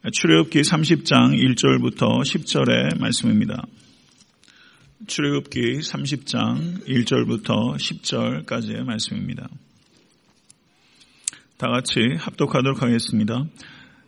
출애굽기 30장 1절부터 10절의 말씀입니다. 출애굽기 30장 1절부터 10절까지의 말씀입니다. 다 같이 합독하도록 하겠습니다.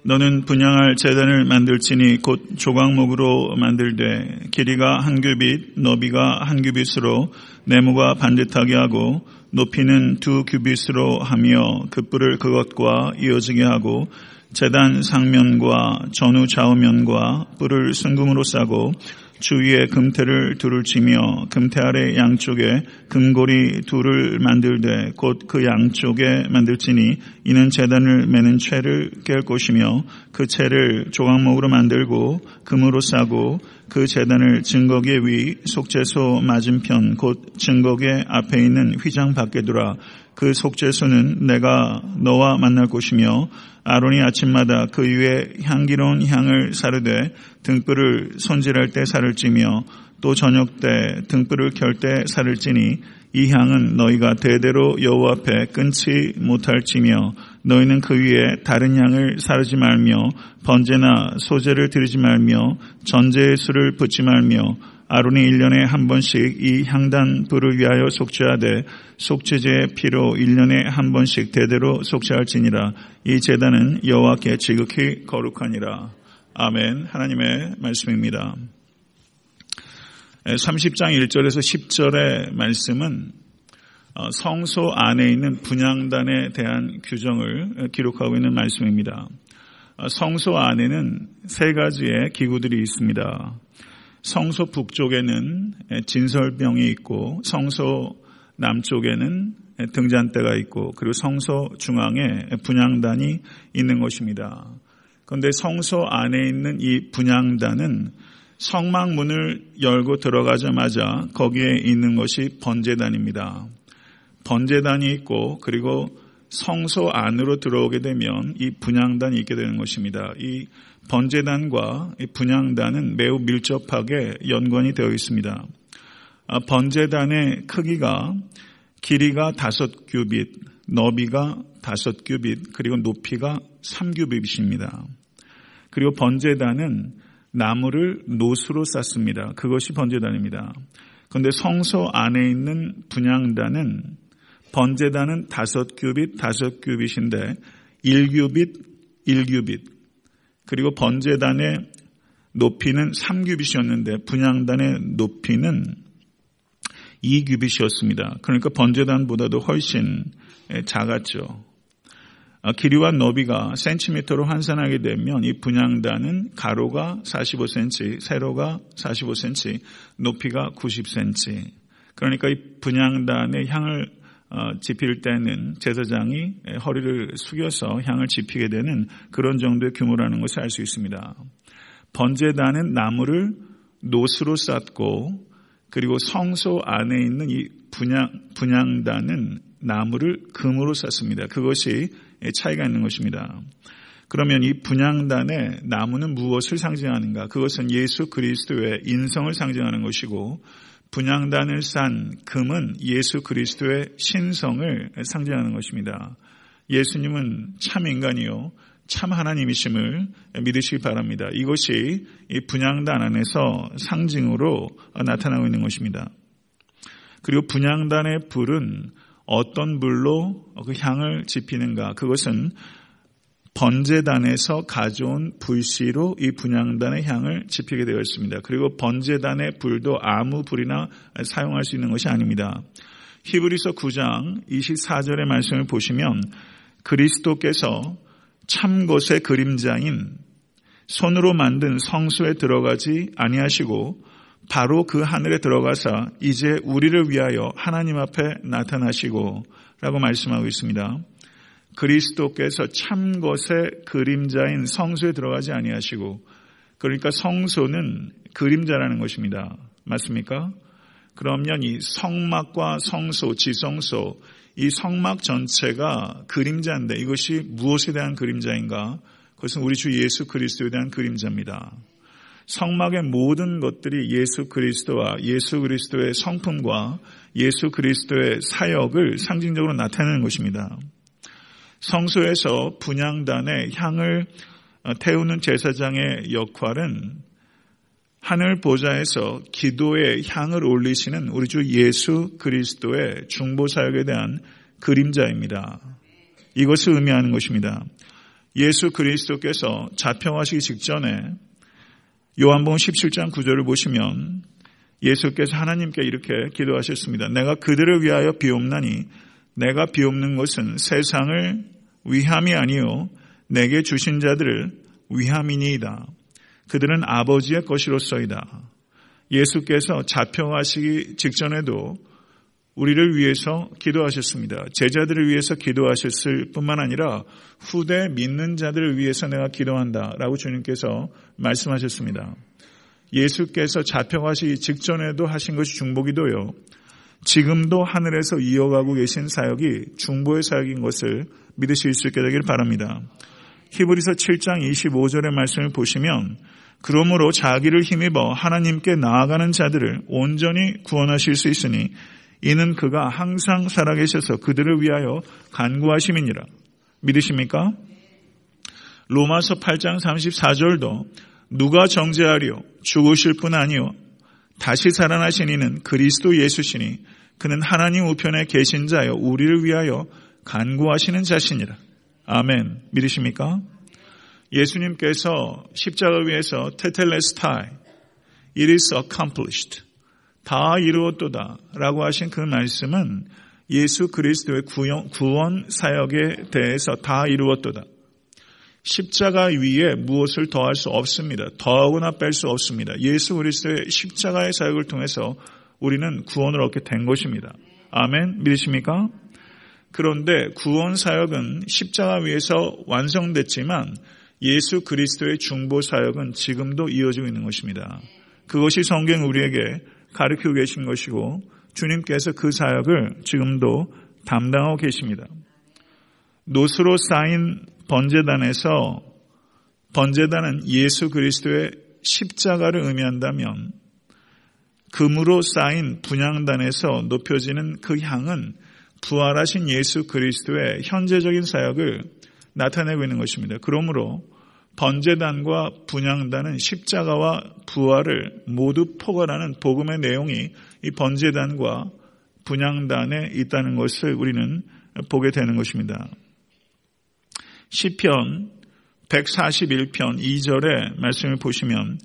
너는 분양할 재단을 만들지니 곧 조각목으로 만들되 길이가 한 규빗, 너비가 한 규빗으로 네모가 반듯하게 하고 높이는 두 규빗으로 하며 그 뿔을 그것과 이어지게 하고 재단 상면과 전후 좌우면과 뿔을 순금으로 싸고 주위에 금태를 둘을 치며 금태 아래 양쪽에 금고리 둘을 만들되 곧 그 양쪽에 만들지니 이는 재단을 매는 채를 깰 것이며 그 채를 조각목으로 만들고 금으로 싸고 그 재단을 증거계 위 속죄소 맞은편 곧 증거계 앞에 있는 휘장 밖에 두라. 그 속죄소는 내가 너와 만날 곳이며 아론이 아침마다 그 위에 향기로운 향을 사르되 등불을 손질할 때 살을 찌며 또 저녁 때 등불을 켤 때 살을 찌니 이 향은 너희가 대대로 여호와 앞에 끊지 못할지며 너희는 그 위에 다른 향을 사르지 말며 번제나 소제를 드리지 말며 전제의 술을 붓지 말며 아론이 1년에 한 번씩 이 향단 불을 위하여 속죄하되 속죄제의 피로 1년에 한 번씩 대대로 속죄할지니라 이 제단은 여호와께 지극히 거룩하니라. 아멘. 하나님의 말씀입니다. 30장 1절에서 10절의 말씀은 어, 성소 안에 있는 분양단에 대한 규정을 기록하고 있는 말씀입니다. 어, 성소 안에는 세 가지의 기구들이 있습니다. 성소 북쪽에는 진설병이 있고 성소 남쪽에는 등잔대가 있고 그리고 성소 중앙에 분양단이 있는 것입니다. 그런데 성소 안에 있는 이 분양단은 성막문을 열고 들어가자마자 거기에 있는 것이 번제단입니다. 번제단이 있고 그리고 성소 안으로 들어오게 되면 이 분양단이 있게 되는 것입니다. 이 번제단과 분양단은 매우 밀접하게 연관이 되어 있습니다. 아, 번제단의 크기가 길이가 다섯 규빗, 너비가 다섯 규빗, 그리고 높이가 3규빗입니다. 그리고 번제단은 나무를 노수로 쌓습니다. 그것이 번제단입니다. 그런데 성소 안에 있는 분양단은 번제단은 다섯 규빗, 다섯 규빗인데 1규빗, 1규빗, 그리고 번제단의 높이는 3규빗이었는데 분양단의 높이는 2규빗이었습니다. 그러니까 번제단보다도 훨씬 작았죠. 아, 길이와 너비가 센티미터로 환산하게 되면 이 분양단은 가로가 45cm, 세로가 45cm, 높이가 90cm. 그러니까 이 분양단의 향을 어, 지필 때는 제사장이 허리를 숙여서 향을 지피게 되는 그런 정도의 규모라는 것을 알 수 있습니다. 번제단은 나무를 노수로 쌓고 그리고 성소 안에 있는 이 분양, 분양단은 나무를 금으로 쌓습니다. 그것이 차이가 있는 것입니다. 그러면 이 분양단의 나무는 무엇을 상징하는가? 그것은 예수 그리스도의 인성을 상징하는 것이고 분양단을 싼 금은 예수 그리스도의 신성을 상징하는 것입니다. 예수님은 참 인간이요. 참 하나님이심을 믿으시기 바랍니다. 이것이 이 분양단 안에서 상징으로 나타나고 있는 것입니다. 그리고 분양단의 불은 어떤 불로 그 향을 지피는가? 그것은 번제단에서 가져온 불씨로 이 분양단의 향을 지피게 되어 있습니다. 그리고 번제단의 불도 아무 불이나 사용할 수 있는 것이 아닙니다. 히브리서 9장 24절의 말씀을 보시면 그리스도께서 참 것의 그림자인 손으로 만든 성소에 들어가지 아니하시고 바로 그 하늘에 들어가사 이제 우리를 위하여 하나님 앞에 나타나시고 라고 말씀하고 있습니다. 그리스도께서 참 것의 그림자인 성소에 들어가지 아니하시고 그러니까 성소는 그림자라는 것입니다. 맞습니까? 그러면 이 성막과 성소, 지성소, 이 성막 전체가 그림자인데 이것이 무엇에 대한 그림자인가? 그것은 우리 주 예수 그리스도에 대한 그림자입니다. 성막의 모든 것들이 예수 그리스도와 예수 그리스도의 성품과 예수 그리스도의 사역을 상징적으로 나타내는 것입니다. 성소에서 분양단의 향을 어, 태우는 제사장의 역할은 하늘 보좌에서 기도의 향을 올리시는 우리 주 예수 그리스도의 중보 사역에 대한 그림자입니다. 이것을 의미하는 것입니다. 예수 그리스도께서 자평하시기 직전에 요한복음 17장 9절을 보시면 예수께서 하나님께 이렇게 기도하셨습니다. 내가 그들을 위하여 비옵나니 내가 비옵는 것은 세상을 위함이 아니요 내게 주신 자들을 위함이니이다. 그들은 아버지의 것이로서이다. 예수께서 자평하시기 직전에도 우리를 위해서 기도하셨습니다. 제자들을 위해서 기도하셨을 뿐만 아니라 후대 믿는 자들을 위해서 내가 기도한다. 라고 주님께서 말씀하셨습니다. 예수께서 자평하시기 직전에도 하신 것이 중보기도요. 지금도 하늘에서 이어가고 계신 사역이 중보의 사역인 것을 믿으실 수 있게 되길 바랍니다. 히브리서 7장 25절의 말씀을 보시면 그러므로 자기를 힘입어 하나님께 나아가는 자들을 온전히 구원하실 수 있으니 이는 그가 항상 살아계셔서 그들을 위하여 간구하심이니라. 믿으십니까? 로마서 8장 34절도 누가 정죄하리요 죽으실 뿐 아니요 다시 살아나신 이는 그리스도 예수시니 그는 하나님 우편에 계신 자여 우리를 위하여 간구하시는 자신이라. 아멘. 믿으십니까? 예수님께서 십자가 위에서 테텔레스타이 It is accomplished. 다 이루었도다 라고 하신 그 말씀은 예수 그리스도의 구원 사역에 대해서 다 이루었도다. 십자가 위에 무엇을 더할 수 없습니다. 더하거나 뺄 수 없습니다. 예수 그리스도의 십자가의 사역을 통해서 우리는 구원을 얻게 된 것입니다. 아멘. 믿으십니까? 그런데 구원 사역은 십자가 위에서 완성됐지만 예수 그리스도의 중보 사역은 지금도 이어지고 있는 것입니다. 그것이 성경 우리에게 가르치고 계신 것이고 주님께서 그 사역을 지금도 담당하고 계십니다. 노스로 쌓인 번제단에서 번제단은 예수 그리스도의 십자가를 의미한다면 금으로 쌓인 분양단에서 높여지는 그 향은 부활하신 예수 그리스도의 현재적인 사역을 나타내고 있는 것입니다. 그러므로 번제단과 분양단은 십자가와 부활을 모두 포괄하는 복음의 내용이 이 번제단과 분양단에 있다는 것을 우리는 보게 되는 것입니다. 시편 141편 2절의 말씀을 보시면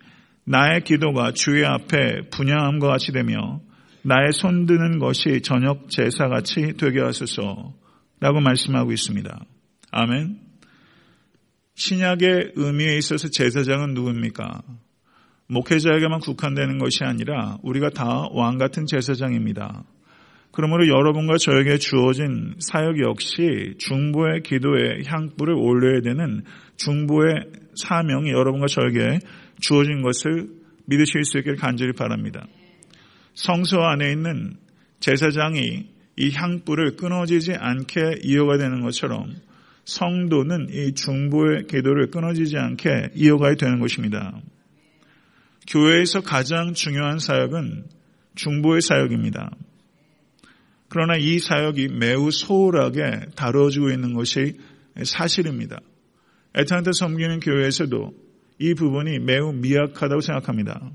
나의 기도가 주의 앞에 분양함과 같이 되며 나의 손드는 것이 저녁 제사같이 되게 하소서 라고 말씀하고 있습니다. 아멘. 신약의 의미에 있어서 제사장은 누굽니까? 목회자에게만 국한되는 것이 아니라 우리가 다 왕 같은 제사장입니다. 그러므로 여러분과 저에게 주어진 사역 역시 중보의 기도에 향불을 올려야 되는 중보의 사명이 여러분과 저에게 주어진 것을 믿으실 수 있기를 간절히 바랍니다. 성소 안에 있는 제사장이 이 향불을 끊어지지 않게 이어가 되는 것처럼 성도는 이 중보의 기도를 끊어지지 않게 이어가야 되는 것입니다. 교회에서 가장 중요한 사역은 중보의 사역입니다. 그러나 이 사역이 매우 소홀하게 다뤄지고 있는 것이 사실입니다. 애타한테 섬기는 교회에서도 이 부분이 매우 미약하다고 생각합니다.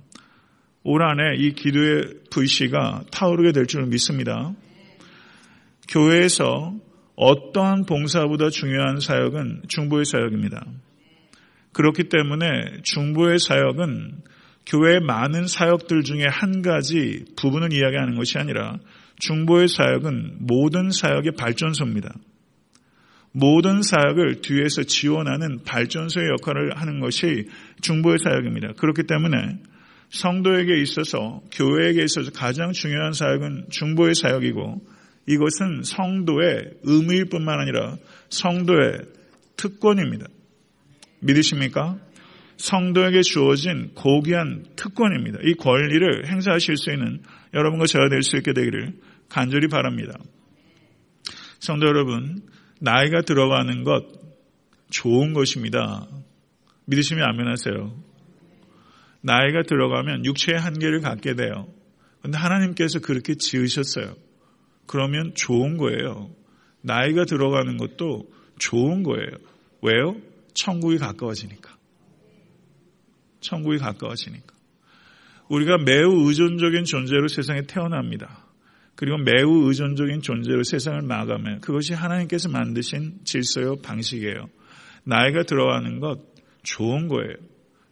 올 한해 이 기도의 불씨가 타오르게 될 줄 믿습니다. 교회에서 어떠한 봉사보다 중요한 사역은 중보의 사역입니다. 그렇기 때문에 중보의 사역은 교회의 많은 사역들 중에 한 가지 부분을 이야기하는 것이 아니라 중보의 사역은 모든 사역의 발전소입니다. 모든 사역을 뒤에서 지원하는 발전소의 역할을 하는 것이 중보의 사역입니다. 그렇기 때문에 성도에게 있어서 교회에게 있어서 가장 중요한 사역은 중보의 사역이고 이것은 성도의 의무일 뿐만 아니라 성도의 특권입니다. 믿으십니까? 성도에게 주어진 고귀한 특권입니다. 이 권리를 행사하실 수 있는 여러분과 제가 될 수 있게 되기를 간절히 바랍니다. 성도 여러분, 나이가 들어가는 것 좋은 것입니다. 믿으시면 아멘하세요. 나이가 들어가면 육체의 한계를 갖게 돼요. 근데 하나님께서 그렇게 지으셨어요. 그러면 좋은 거예요. 나이가 들어가는 것도 좋은 거예요. 왜요? 천국이 가까워지니까. 천국이 가까워지니까. 우리가 매우 의존적인 존재로 세상에 태어납니다. 그리고 매우 의존적인 존재로 세상을 나가면 그것이 하나님께서 만드신 질서요 방식이에요. 나이가 들어가는 것 좋은 거예요.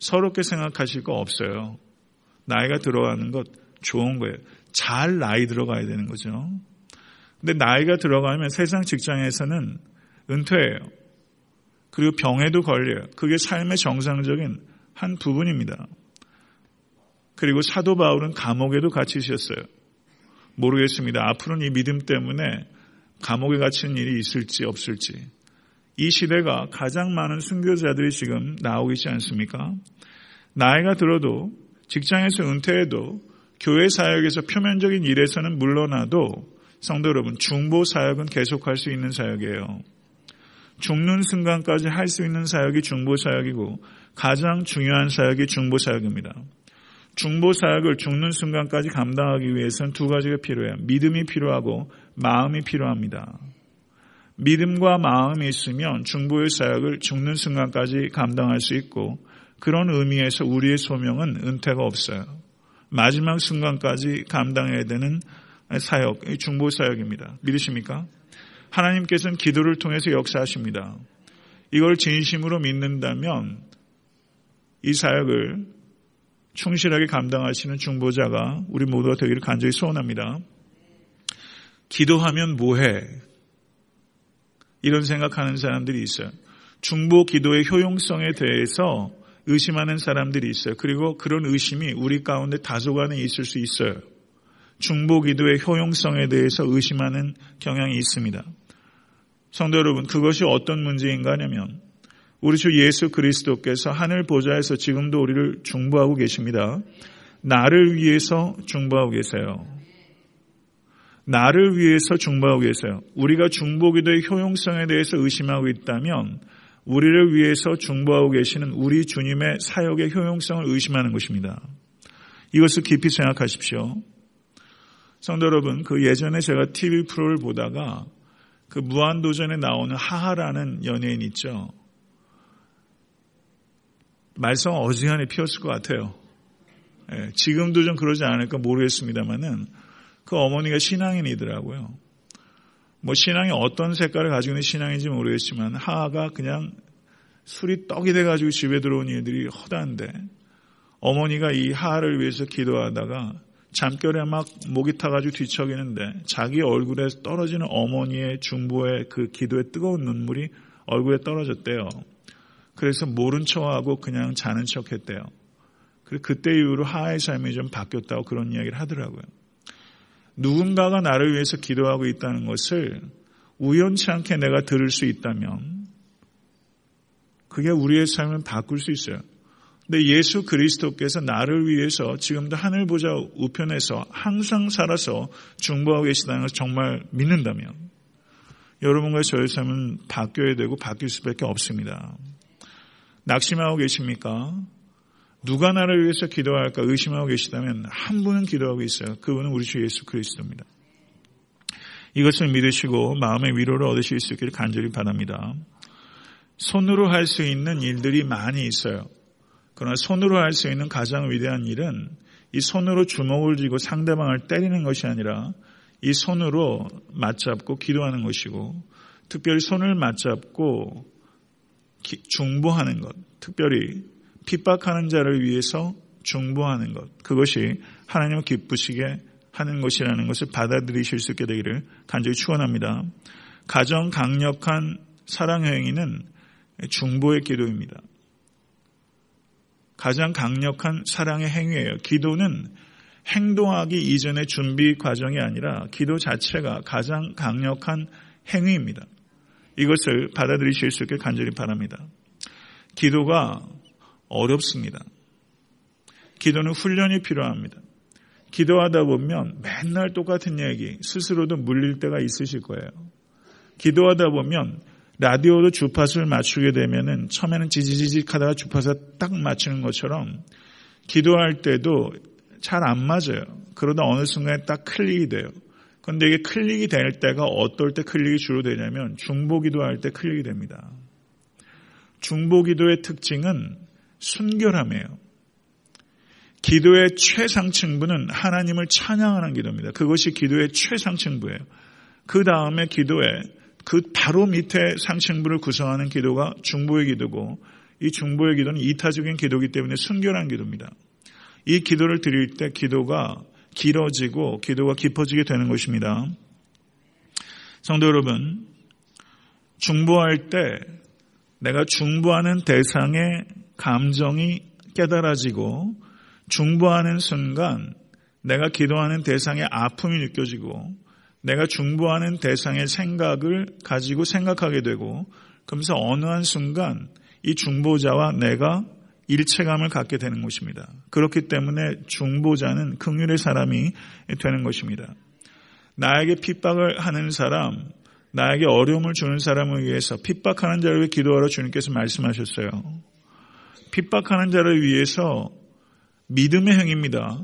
서럽게 생각하실 거 없어요. 나이가 들어가는 것 좋은 거예요. 잘 나이 들어가야 되는 거죠. 근데 나이가 들어가면 세상 직장에서는 은퇴해요. 그리고 병에도 걸려요. 그게 삶의 정상적인 한 부분입니다. 그리고 사도 바울은 감옥에도 갇히셨어요. 모르겠습니다. 앞으로는 이 믿음 때문에 감옥에 갇힌 일이 있을지 없을지. 이 시대가 가장 많은 순교자들이 지금 나오고 있지 않습니까? 나이가 들어도 직장에서 은퇴해도 교회 사역에서 표면적인 일에서는 물러나도 성도 여러분 중보 사역은 계속할 수 있는 사역이에요. 죽는 순간까지 할 수 있는 사역이 중보 사역이고 가장 중요한 사역이 중보 사역입니다. 중보 사역을 죽는 순간까지 감당하기 위해서는 두 가지가 필요해요. 믿음이 필요하고 마음이 필요합니다. 믿음과 마음이 있으면 중보의 사역을 죽는 순간까지 감당할 수 있고 그런 의미에서 우리의 소명은 은퇴가 없어요. 마지막 순간까지 감당해야 되는 사역, 중보 사역입니다. 믿으십니까? 하나님께서는 기도를 통해서 역사하십니다. 이걸 진심으로 믿는다면 이 사역을 충실하게 감당하시는 중보자가 우리 모두가 되기를 간절히 소원합니다. 기도하면 뭐해? 이런 생각하는 사람들이 있어요. 중보 기도의 효용성에 대해서 의심하는 사람들이 있어요. 그리고 그런 의심이 우리 가운데 다소간에 있을 수 있어요. 중보 기도의 효용성에 대해서 의심하는 경향이 있습니다. 성도 여러분, 그것이 어떤 문제인가 하냐면 우리 주 예수 그리스도께서 하늘 보좌에서 지금도 우리를 중보하고 계십니다. 나를 위해서 중보하고 계세요. 나를 위해서 중보하고 계세요. 우리가 중보기도의 효용성에 대해서 의심하고 있다면 우리를 위해서 중보하고 계시는 우리 주님의 사역의 효용성을 의심하는 것입니다. 이것을 깊이 생각하십시오. 성도 여러분, 그 예전에 제가 TV 프로를 보다가 그 무한도전에 나오는 하하라는 연예인 있죠. 말썽 어지간히 피웠을 것 같아요. 예, 지금도 좀 그러지 않을까 모르겠습니다만은 그 어머니가 신앙인이더라고요. 뭐 신앙이 어떤 색깔을 가지고 있는 신앙인지 모르겠지만 하하가 그냥 술이 떡이 돼가지고 집에 들어온 일들이 허다한데 어머니가 이 하하를 위해서 기도하다가 잠결에 막 목이 타가지고 뒤척이는데 자기 얼굴에 떨어지는 어머니의 중보의 그 기도의 뜨거운 눈물이 얼굴에 떨어졌대요. 그래서 모른 척하고 그냥 자는 척 했대요. 그리고 그때 이후로 하하의 삶이 좀 바뀌었다고 그런 이야기를 하더라고요. 누군가가 나를 위해서 기도하고 있다는 것을 우연치 않게 내가 들을 수 있다면 그게 우리의 삶을 바꿀 수 있어요. 근데 예수 그리스도께서 나를 위해서 지금도 하늘 보좌 우편에서 항상 살아서 중보하고 계시다는 것을 정말 믿는다면 여러분과 저의 삶은 바뀌어야 되고 바뀔 수밖에 없습니다. 낙심하고 계십니까? 누가 나를 위해서 기도할까 의심하고 계시다면 한 분은 기도하고 있어요. 그분은 우리 주 예수 그리스도입니다. 이것을 믿으시고 마음의 위로를 얻으실 수 있기를 간절히 바랍니다. 손으로 할 수 있는 일들이 많이 있어요. 그러나 손으로 할 수 있는 가장 위대한 일은 이 손으로 주먹을 쥐고 상대방을 때리는 것이 아니라 이 손으로 맞잡고 기도하는 것이고 특별히 손을 맞잡고 중보하는 것, 특별히 핍박하는 자를 위해서 중보하는 것, 그것이 하나님을 기쁘시게 하는 것이라는 것을 받아들이실 수 있게 되기를 간절히 축원합니다. 가정 강력한 사랑 행위는 중보의 기도입니다. 가장 강력한 사랑의 행위예요. 기도는 행동하기 이전의 준비 과정이 아니라 기도 자체가 가장 강력한 행위입니다. 이것을 받아들이실 수 있게 간절히 바랍니다. 기도가 어렵습니다. 기도는 훈련이 필요합니다. 기도하다 보면 맨날 똑같은 얘기 스스로도 물릴 때가 있으실 거예요. 기도하다 보면 라디오도 주파수를 맞추게 되면은 처음에는 지지지직 하다가 주파수 딱 맞추는 것처럼 기도할 때도 잘 안 맞아요. 그러다 어느 순간에 딱 클릭이 돼요. 근데 이게 클릭이 될 때가 어떨 때 클릭이 주로 되냐면 중보 기도 할 때 클릭이 됩니다. 중보기도의 특징은 순결함이에요. 기도의 최상층부는 하나님을 찬양하는 기도입니다. 그것이 기도의 최상층부예요. 그 다음에 기도에 그 바로 밑에 상층부를 구성하는 기도가 중보의 기도고 이 중보의 기도는 이타적인 기도이기 때문에 순결한 기도입니다. 이 기도를 드릴 때 기도가 길어지고 기도가 깊어지게 되는 것입니다. 성도 여러분, 중보할 때 내가 중보하는 대상의 감정이 깨달아지고 중보하는 순간 내가 기도하는 대상의 아픔이 느껴지고 내가 중보하는 대상의 생각을 가지고 생각하게 되고 그러면서 어느 한 순간 이 중보자와 내가 일체감을 갖게 되는 것입니다. 그렇기 때문에 중보자는 극률의 사람이 되는 것입니다. 나에게 핍박을 하는 사람, 나에게 어려움을 주는 사람을 위해서 핍박하는 자를 위해 기도하라 주님께서 말씀하셨어요. 핍박하는 자를 위해서 믿음의 행입니다.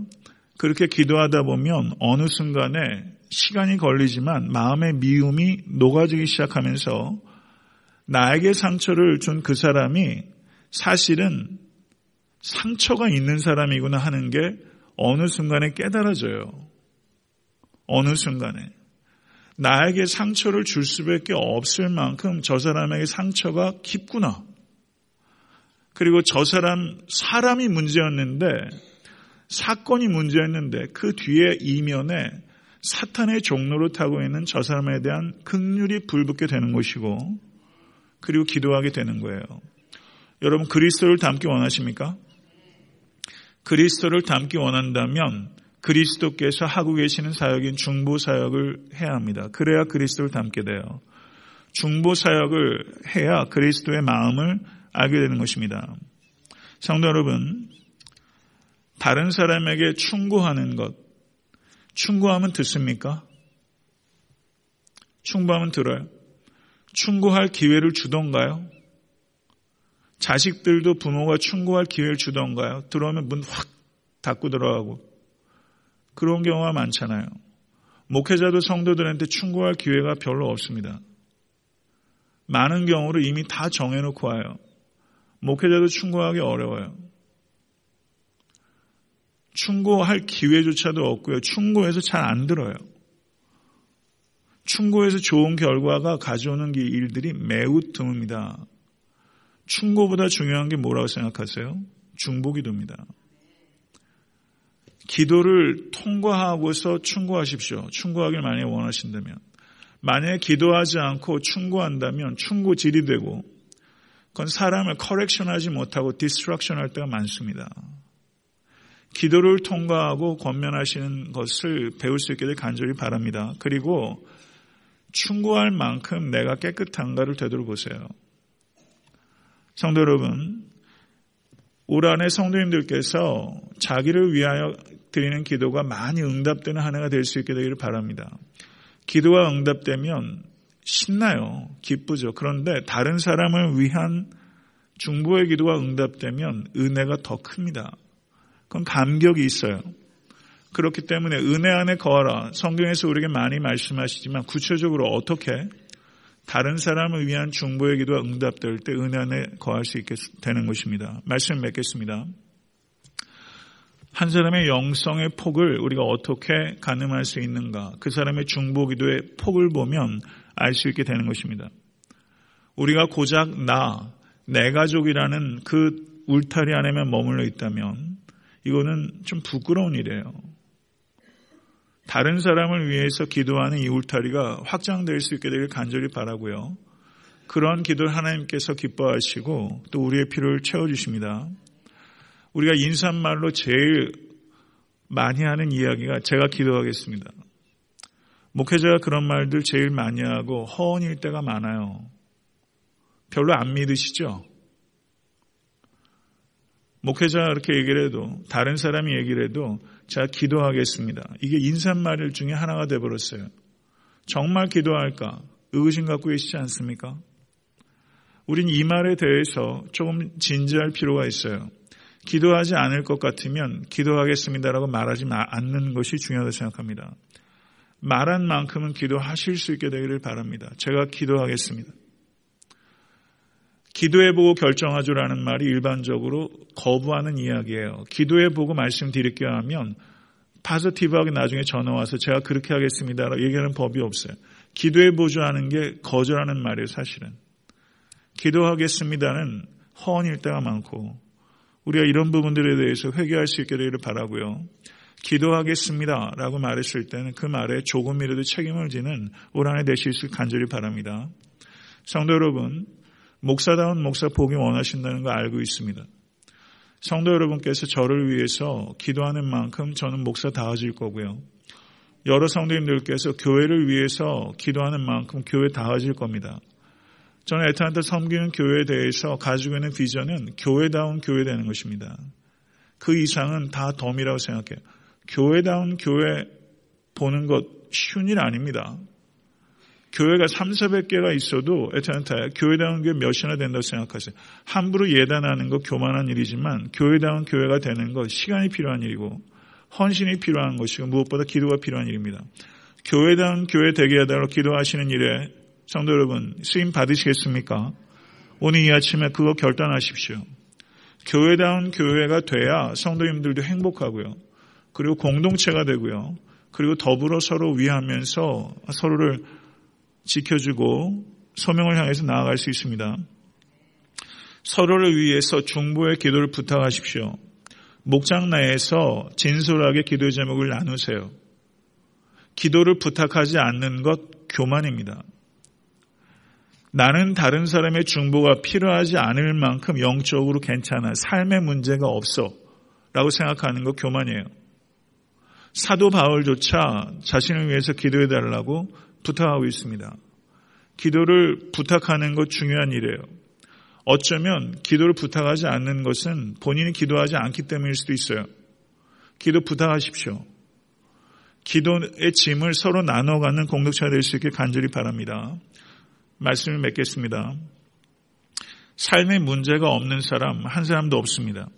그렇게 기도하다 보면 어느 순간에 시간이 걸리지만 마음의 미움이 녹아지기 시작하면서 나에게 상처를 준 그 사람이 사실은 상처가 있는 사람이구나 하는 게 어느 순간에 깨달아져요. 어느 순간에. 나에게 상처를 줄 수밖에 없을 만큼 저 사람에게 상처가 깊구나. 그리고 저 사람, 사람이 문제였는데, 사건이 문제였는데, 그 뒤에 이면에 사탄의 종로를 타고 있는 저 사람에 대한 극률이 불붙게 되는 것이고, 그리고 기도하게 되는 거예요. 여러분, 그리스도를 닮기 원하십니까? 그리스도를 닮기 원한다면, 그리스도께서 하고 계시는 사역인 중보 사역을 해야 합니다. 그래야 그리스도를 닮게 돼요. 중보 사역을 해야 그리스도의 마음을 알게 되는 것입니다. 성도 여러분, 다른 사람에게 충고하는 것, 충고하면 듣습니까? 충고하면 들어요. 충고할 기회를 주던가요? 자식들도 부모가 충고할 기회를 주던가요? 들어오면 문 확 닫고 들어가고 그런 경우가 많잖아요. 목회자도 성도들한테 충고할 기회가 별로 없습니다. 많은 경우로 이미 다 정해놓고 와요. 목회자도 충고하기 어려워요. 충고할 기회조차도 없고요. 충고해서 잘 안 들어요. 충고해서 좋은 결과가 가져오는 일들이 매우 드뭅니다. 충고보다 중요한 게 뭐라고 생각하세요? 중보 기도입니다. 기도를 통과하고서 충고하십시오. 충고하길 만약에 원하신다면. 만약에 기도하지 않고 충고한다면 충고질이 되고 그건 사람을 correction하지 못하고 destruction 할 때가 많습니다. 기도를 통과하고 권면하시는 것을 배울 수 있게 될 간절히 바랍니다. 그리고 충고할 만큼 내가 깨끗한가를 되돌아보세요. 성도 여러분, 올 한해 성도님들께서 자기를 위하여 드리는 기도가 많이 응답되는 한 해가 될 수 있게 되기를 바랍니다. 기도가 응답되면 신나요. 기쁘죠. 그런데 다른 사람을 위한 중보의 기도가 응답되면 은혜가 더 큽니다. 그건 감격이 있어요. 그렇기 때문에 은혜 안에 거하라. 성경에서 우리에게 많이 말씀하시지만 구체적으로 어떻게 다른 사람을 위한 중보의 기도가 응답될 때 은혜 안에 거할 수 있게 되는 것입니다. 말씀 맺겠습니다. 한 사람의 영성의 폭을 우리가 어떻게 가늠할 수 있는가? 그 사람의 중보 기도의 폭을 보면 알 수 있게 되는 것입니다. 우리가 고작 나, 내 가족이라는 그 울타리 안에만 머물러 있다면 이거는 좀 부끄러운 일이에요. 다른 사람을 위해서 기도하는 이 울타리가 확장될 수 있게 되길 간절히 바라고요. 그런 기도를 하나님께서 기뻐하시고 또 우리의 필요를 채워주십니다. 우리가 인사말로 제일 많이 하는 이야기가 제가 기도하겠습니다. 목회자가 그런 말들 제일 많이 하고 허언일 때가 많아요. 별로 안 믿으시죠? 목회자가 이렇게 얘기를 해도 다른 사람이 얘기를 해도 제가 기도하겠습니다. 이게 인사말 중에 하나가 되어버렸어요. 정말 기도할까? 의구심 갖고 계시지 않습니까? 우린 이 말에 대해서 조금 진지할 필요가 있어요. 기도하지 않을 것 같으면 기도하겠습니다라고 말하지 않는 것이 중요하다고 생각합니다. 말한 만큼은 기도하실 수 있게 되기를 바랍니다. 제가 기도하겠습니다. 기도해보고 결정하죠라는 말이 일반적으로 거부하는 이야기예요. 기도해보고 말씀드릴게요 하면 파서티브하게 나중에 전화 와서 제가 그렇게 하겠습니다라고 얘기하는 법이 없어요. 기도해보죠 하는 게 거절하는 말이에요, 사실은. 기도하겠습니다는 허언일 때가 많고 우리가 이런 부분들에 대해서 회개할 수 있게 되기를 바라고요. 기도하겠습니다. 라고 말했을 때는 그 말에 조금이라도 책임을 지는 올 한해 되실 수 간절히 바랍니다. 성도 여러분, 목사다운 목사 보기 원하신다는 거 알고 있습니다. 성도 여러분께서 저를 위해서 기도하는 만큼 저는 목사 다워질 거고요. 여러 성도님들께서 교회를 위해서 기도하는 만큼 교회 다워질 겁니다. 저는 애타한테 섬기는 교회에 대해서 가지고 있는 비전은 교회다운 교회 되는 것입니다. 그 이상은 다 덤이라고 생각해요. 교회다운 교회 보는 것 쉬운 일 아닙니다. 교회가 3, 400개가 있어도 애타한테 교회다운 게 몇이나 된다고 생각하세요. 함부로 예단하는 거 교만한 일이지만 교회다운 교회가 되는 것 시간이 필요한 일이고 헌신이 필요한 것이고 무엇보다 기도가 필요한 일입니다. 교회다운 교회 되게 하도록 기도하시는 일에 성도 여러분 쓰임 받으시겠습니까? 오늘 이 아침에 그거 결단하십시오. 교회다운 교회가 돼야 성도님들도 행복하고요. 그리고 공동체가 되고요. 그리고 더불어 서로 위하면서 서로를 지켜주고 소명을 향해서 나아갈 수 있습니다. 서로를 위해서 중보의 기도를 부탁하십시오. 목장 내에서 진솔하게 기도 제목을 나누세요. 기도를 부탁하지 않는 것 교만입니다. 나는 다른 사람의 중보가 필요하지 않을 만큼 영적으로 괜찮아. 삶의 문제가 없어. 라고 생각하는 것 교만이에요. 사도 바울조차 자신을 위해서 기도해 달라고 부탁하고 있습니다. 기도를 부탁하는 것 중요한 일이에요. 어쩌면 기도를 부탁하지 않는 것은 본인이 기도하지 않기 때문일 수도 있어요. 기도 부탁하십시오. 기도의 짐을 서로 나눠가는 공동체가 될 수 있게 간절히 바랍니다. 말씀을 맺겠습니다. 삶의 문제가 없는 사람 한 사람도 없습니다.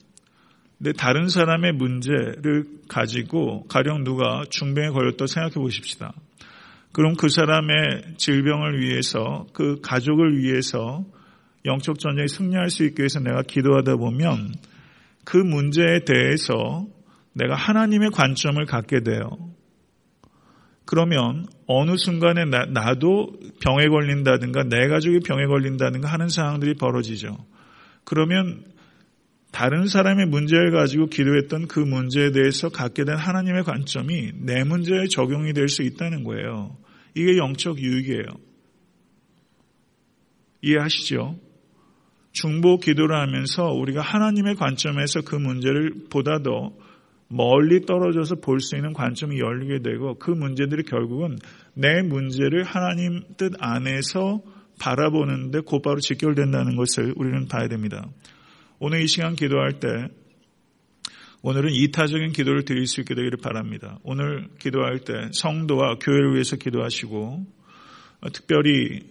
근데 다른 사람의 문제를 가지고 가령 누가 중병에 걸렸다 생각해 보십시다. 그럼 그 사람의 질병을 위해서 그 가족을 위해서 영적 전쟁에 승리할 수 있기 위해서 내가 기도하다 보면 그 문제에 대해서 내가 하나님의 관점을 갖게 돼요. 그러면 어느 순간에 나, 도 병에 걸린다든가 내 가족이 병에 걸린다든가 하는 상황들이 벌어지죠. 그러면 다른 사람의 문제를 가지고 기도했던 그 문제에 대해서 갖게 된 하나님의 관점이 내 문제에 적용이 될 수 있다는 거예요. 이게 영적 유익이에요. 이해하시죠? 중보 기도를 하면서 우리가 하나님의 관점에서 그 문제를 보다 더 멀리 떨어져서 볼 수 있는 관점이 열리게 되고 그 문제들이 결국은 내 문제를 하나님 뜻 안에서 바라보는데 곧바로 직결된다는 것을 우리는 봐야 됩니다. 오늘 이 시간 기도할 때 오늘은 이타적인 기도를 드릴 수 있게 되기를 바랍니다. 오늘 기도할 때 성도와 교회를 위해서 기도하시고 특별히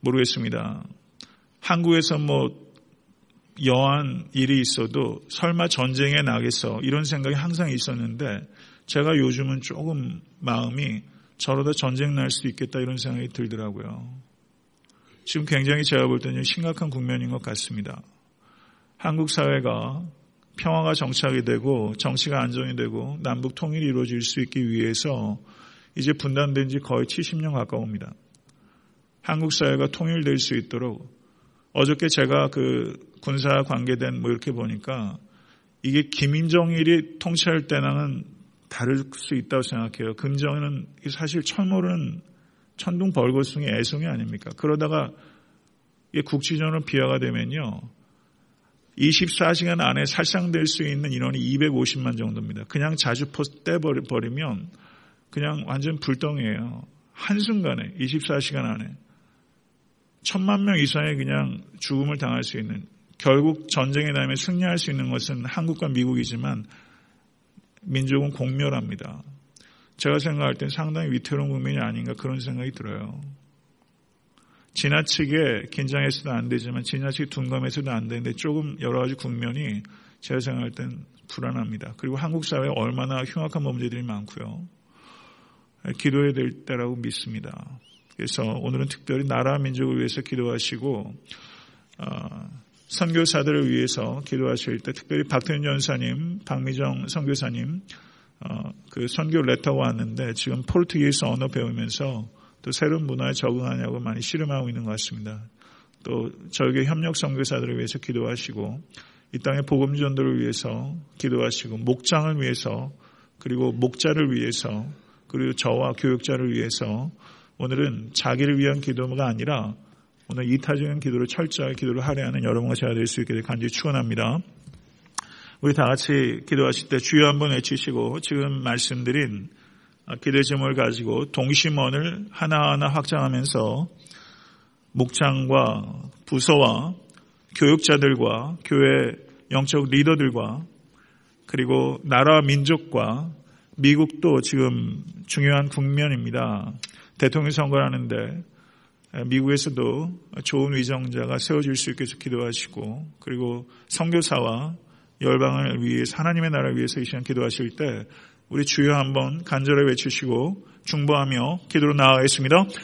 모르겠습니다. 한국에서 뭐 여한 일이 있어도 설마 전쟁에 나겠어 이런 생각이 항상 있었는데 제가 요즘은 조금 마음이 저러다 전쟁 날 수도 있겠다 이런 생각이 들더라고요. 지금 굉장히 제가 볼 때는 심각한 국면인 것 같습니다. 한국 사회가 평화가 정착이 되고 정치가 안정이 되고 남북 통일이 이루어질 수 있기 위해서 이제 분단된 지 거의 70년 가까웁니다. 한국 사회가 통일될 수 있도록 어저께 제가 그 군사 관계된 뭐 이렇게 보니까 이게 김인정일이 통치할 때랑은 다를 수 있다고 생각해요. 금정은 사실 철모는 천둥 벌거숭이 애송이 아닙니까? 그러다가 국지전으로 비하가 되면요. 24시간 안에 살상될 수 있는 인원이 250만 정도입니다. 그냥 자주포 떼버리면 그냥 완전 불덩이에요. 한순간에 24시간 안에 천만 명 이상의 그냥 죽음을 당할 수 있는 결국 전쟁에 다음에 승리할 수 있는 것은 한국과 미국이지만 민족은 공멸합니다. 제가 생각할 땐 상당히 위태로운 국민이 아닌가 그런 생각이 들어요. 지나치게 긴장해서도 안 되지만 지나치게 둔감해서도 안 되는데 조금 여러 가지 국면이 제가 생각할 땐 불안합니다. 그리고 한국 사회에 얼마나 흉악한 범죄들이 많고요. 기도해야 될 때라고 믿습니다. 그래서 오늘은 특별히 나라 민족을 위해서 기도하시고 어, 선교사들을 위해서 기도하실 때 특별히 박태윤 전사님, 박미정 선교사님 어, 그 선교 letter가 왔는데 지금 Portuguese 언어 배우면서 또 새로운 문화에 적응하냐고 많이 씨름하고 있는 것 같습니다. 또 저에게 협력 선교사들을 위해서 기도하시고 이 땅의 복음 전도를 위해서 기도하시고 목장을 위해서 그리고 목자를 위해서 그리고 저와 교역자를 위해서 오늘은 자기를 위한 기도가 아니라 오늘 이타적인 기도를 철저하게 기도를 하려 하는 여러분과 제가 될 수 있게 될 간절히 축원합니다. 우리 다 같이 기도하실 때 주여 한번 외치시고 지금 말씀드린 제목을 가지고 동심원을 하나하나 확장하면서 목장과 부서와 교육자들과 교회 영적 리더들과 그리고 나라 민족과 미국도 지금 중요한 국면입니다. 대통령 선거를 하는데 미국에서도 좋은 위정자가 세워질 수 있게 기도하시고 그리고 선교사와 열방을 위해서 하나님의 나라를 위해서 이 시간 기도하실 때 우리 주여 한번 간절히 외치시고 중보하며 기도로 나아가겠습니다.